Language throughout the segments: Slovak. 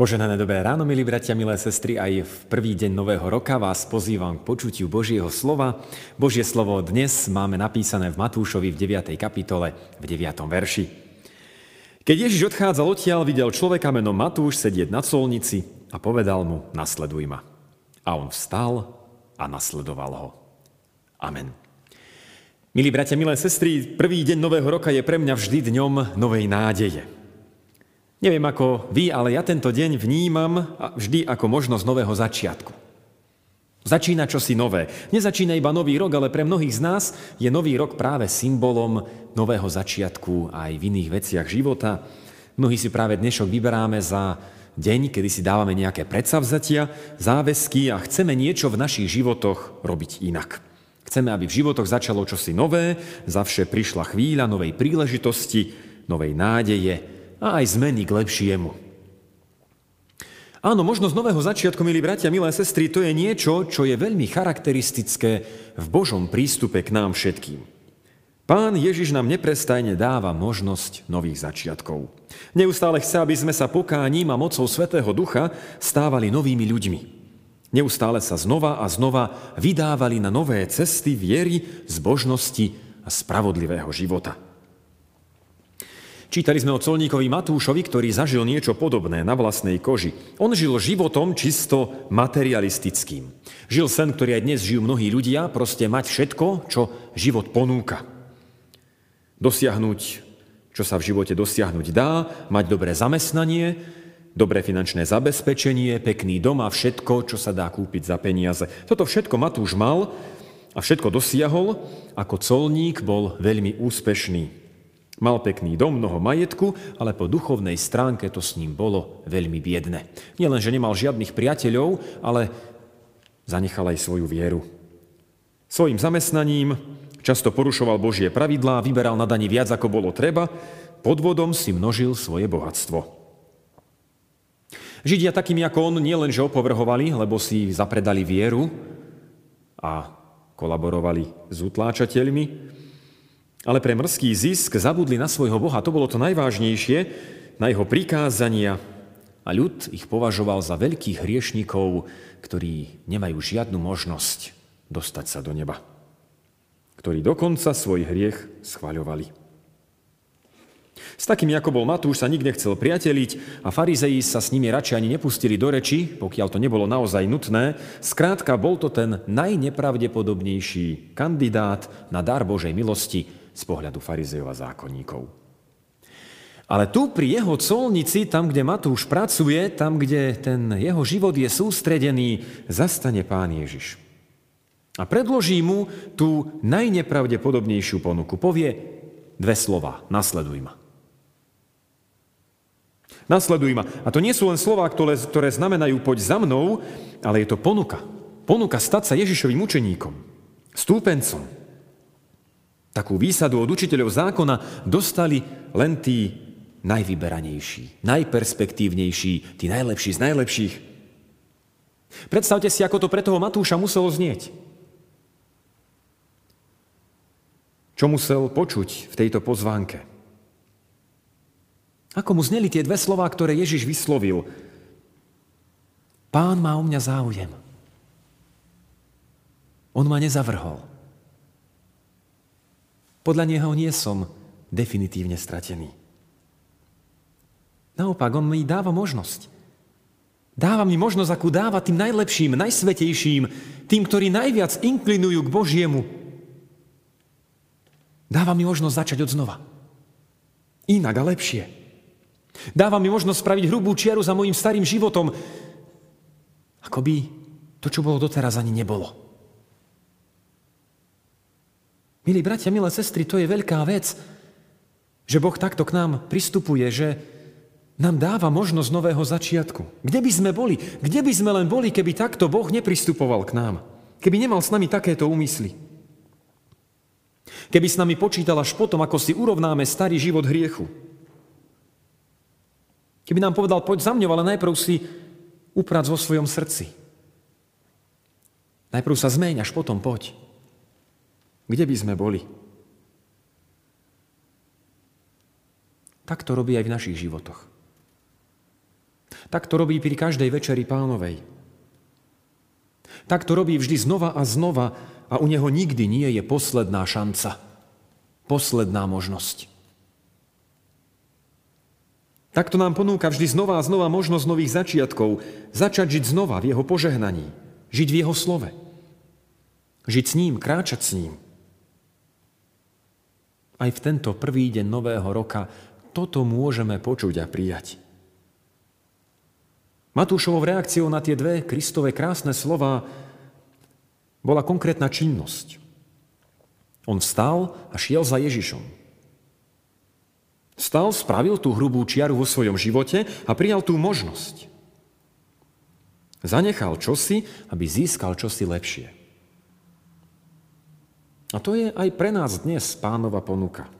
Poženané dobré ráno, milí bratia, milé sestry, aj v prvý deň nového roka vás pozývam k počutiu Božieho slova. Božie slovo dnes máme napísané v Matúšovi v 9. kapitole v 9. verši. Keď Ježiš odchádzal odtiaľ, videl človeka menom Matúš sedieť na colnici a povedal mu, nasleduj ma. A on vstal a nasledoval ho. Amen. Milí bratia, milé sestry, prvý deň nového roka je pre mňa vždy dňom novej nádeje. Neviem ako vy, ale ja tento deň vnímam vždy ako možnosť nového začiatku. Začína čosi nové. Nezačína iba nový rok, ale pre mnohých z nás je nový rok práve symbolom nového začiatku aj v iných veciach života. Mnohí si práve dnešok vyberáme za deň, kedy si dávame nejaké predsavzatia, záväzky a chceme niečo v našich životoch robiť inak. Chceme, aby v životoch začalo čosi nové, zavše prišla chvíľa novej príležitosti, novej nádeje, a aj zmeny k lepšiemu. Áno, možnosť nového začiatku, milí bratia, milé sestry, to je niečo, čo je veľmi charakteristické v Božom prístupe k nám všetkým. Pán Ježiš nám neprestajne dáva možnosť nových začiatkov. Neustále chce, aby sme sa pokáním a mocou Svetého Ducha stávali novými ľuďmi. Neustále sa znova a znova vydávali na nové cesty viery, zbožnosti a spravodlivého života. Čítali sme o colníkovi Matúšovi, ktorý zažil niečo podobné na vlastnej koži. On žil životom čisto materialistickým. Žil sen, ktorý aj dnes žijú mnohí ľudia, proste mať všetko, čo život ponúka. Dosiahnuť, čo sa v živote dosiahnuť dá, mať dobré zamestnanie, dobré finančné zabezpečenie, pekný dom a všetko, čo sa dá kúpiť za peniaze. Toto všetko Matúš mal a všetko dosiahol, ako colník bol veľmi úspešný. Mal pekný dom, mnoho majetku, ale po duchovnej stránke to s ním bolo veľmi biedne. Nielen, že nemal žiadnych priateľov, ale zanechal aj svoju vieru. Svojim zamestnaním často porušoval Božie pravidlá, vyberal na daní viac, ako bolo treba, podvodom si množil svoje bohatstvo. Židia takými ako on nielen, že opovrhovali, lebo si zapredali vieru a kolaborovali s utláčateľmi, ale pre mrzký zisk zabudli na svojho Boha. To bolo to najvážnejšie, na jeho prikázania. A ľud ich považoval za veľkých hriešnikov, ktorí nemajú žiadnu možnosť dostať sa do neba. Ktorí dokonca svoj hriech schvaľovali. S takými, ako bol Matúš, sa nik nechcel priateliť a farizeji sa s nimi radšej ani nepustili do reči, pokiaľ to nebolo naozaj nutné. Skrátka, bol to ten najnepravdepodobnejší kandidát na dar Božej milosti, z pohľadu farizejov a zákonníkov. Ale tu pri jeho colnici, tam, kde Matúš pracuje, tam, kde ten jeho život je sústredený, zastane pán Ježiš. A predloží mu tú najnepravdepodobnejšiu ponuku. Povie dve slova. Nasleduj ma. Nasleduj ma. A to nie sú len slova, ktoré, ktoré znamenajú poď za mnou, ale je to ponuka. Ponuka stať sa Ježišovým učeníkom, stúpencom, Takú výsadu od učiteľov zákona dostali len tí najvyberanejší, najperspektívnejší, tí najlepší z najlepších. Predstavte si, ako to pre toho Matúša muselo znieť. Čo musel počuť v tejto pozvánke? Ako mu zneli tie dve slová, ktoré Ježiš vyslovil? Pán má o mňa záujem. On ma nezavrhol. Podľa neho nie som definitívne stratený. Naopak, on mi dáva možnosť. Dáva mi možnosť, akú dáva tým najlepším, najsvetejším, tým, ktorí najviac inklinujú k Božiemu. Dáva mi možnosť začať od znova. Inak a lepšie. Dáva mi možnosť spraviť hrubú čiaru za mojim starým životom, ako by to, čo bolo doteraz, ani nebolo. Milí bratia, milé sestry, to je veľká vec, že Boh takto k nám pristupuje, že nám dáva možnosť nového začiatku. Kde by sme boli? Kde by sme len boli, keby takto Boh nepristupoval k nám? Keby nemal s nami takéto úmysly? Keby s nami počítal až potom, ako si urovnáme starý život hriechu? Keby nám povedal, poď za mňou, ale najprv si uprac vo svojom srdci. Najprv sa zmeň, až potom poď. Kde by sme boli? Tak to robí aj v našich životoch. Tak to robí pri každej večeri pánovej. Tak to robí vždy znova a znova a u neho nikdy nie je posledná šanca, posledná možnosť. Takto nám ponúka vždy znova a znova možnosť nových začiatkov, začať žiť znova v jeho požehnaní, žiť v jeho slove. Žiť s ním, kráčať s ním. Aj v tento prvý deň nového roka toto môžeme počuť a prijať. Matúšovou reakciou na tie dve Kristové krásne slova bola konkrétna činnosť. On vstal a šiel za Ježišom. Stal, spravil tú hrubú čiaru vo svojom živote a prijal tú možnosť. Zanechal čosi, aby získal čosi lepšie. A to je aj pre nás dnes pánova ponuka.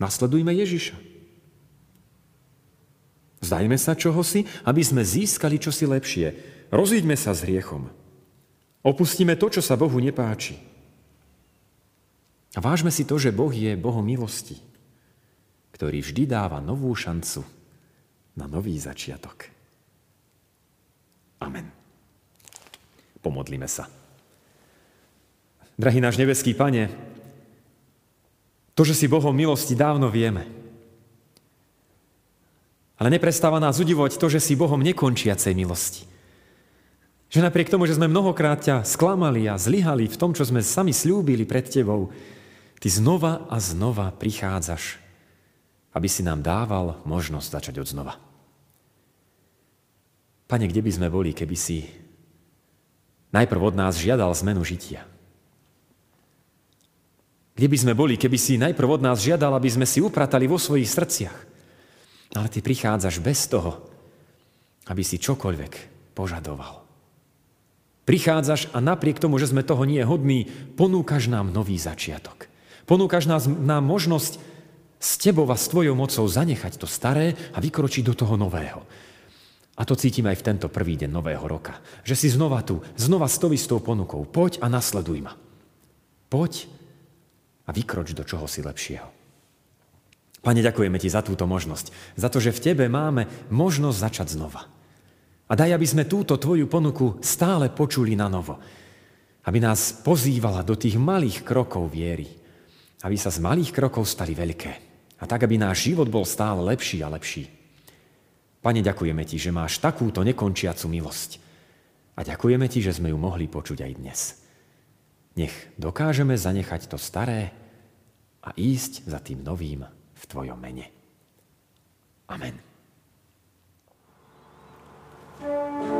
Nasledujme Ježiša. Zdajme sa čohosi, aby sme získali čosi lepšie. Rozíďme sa s hriechom. Opustíme to, čo sa Bohu nepáči. A vážme si to, že Boh je Bohom milosti ktorý vždy dáva novú šancu na nový začiatok. Amen. Pomodlíme sa. Drahý náš nebeský Pane, to, že si Bohom milosti, dávno vieme. Ale neprestáva nás udivovať to, že si Bohom nekončiacej milosti. Že napriek tomu, že sme mnohokrát ťa sklamali a zlyhali v tom, čo sme sami slúbili pred Tebou, Ty znova a znova prichádzaš aby si nám dával možnosť začať od znova. Pane, kde by sme boli, keby si najprv od nás žiadal zmenu žitia? Kde by sme boli, keby si najprv od nás žiadal, aby sme si upratali vo svojich srdciach? Ale ty prichádzaš bez toho, aby si čokoľvek požadoval. Prichádzaš a napriek tomu, že sme toho nie hodní, ponúkaš nám nový začiatok. Ponúkaš nás, nám možnosť s tebou a s tvojou mocou zanechať to staré a vykročiť do toho nového. A to cítim aj v tento prvý deň nového roka. Že si znova tu, znova s tou istou ponukou. Poď a nasleduj ma. Poď a vykroč do čoho si lepšieho. Pane, ďakujeme ti za túto možnosť. Za to, že v tebe máme možnosť začať znova. A daj, aby sme túto tvoju ponuku stále počuli na novo. Aby nás pozývala do tých malých krokov viery. Aby sa z malých krokov stali veľké. A tak, aby náš život bol stále lepší a lepší. Pane, ďakujeme Ti, že máš takúto nekončiacu milosť. A ďakujeme Ti, že sme ju mohli počuť aj dnes. Nech dokážeme zanechať to staré a ísť za tým novým v Tvojom mene. Amen. thank you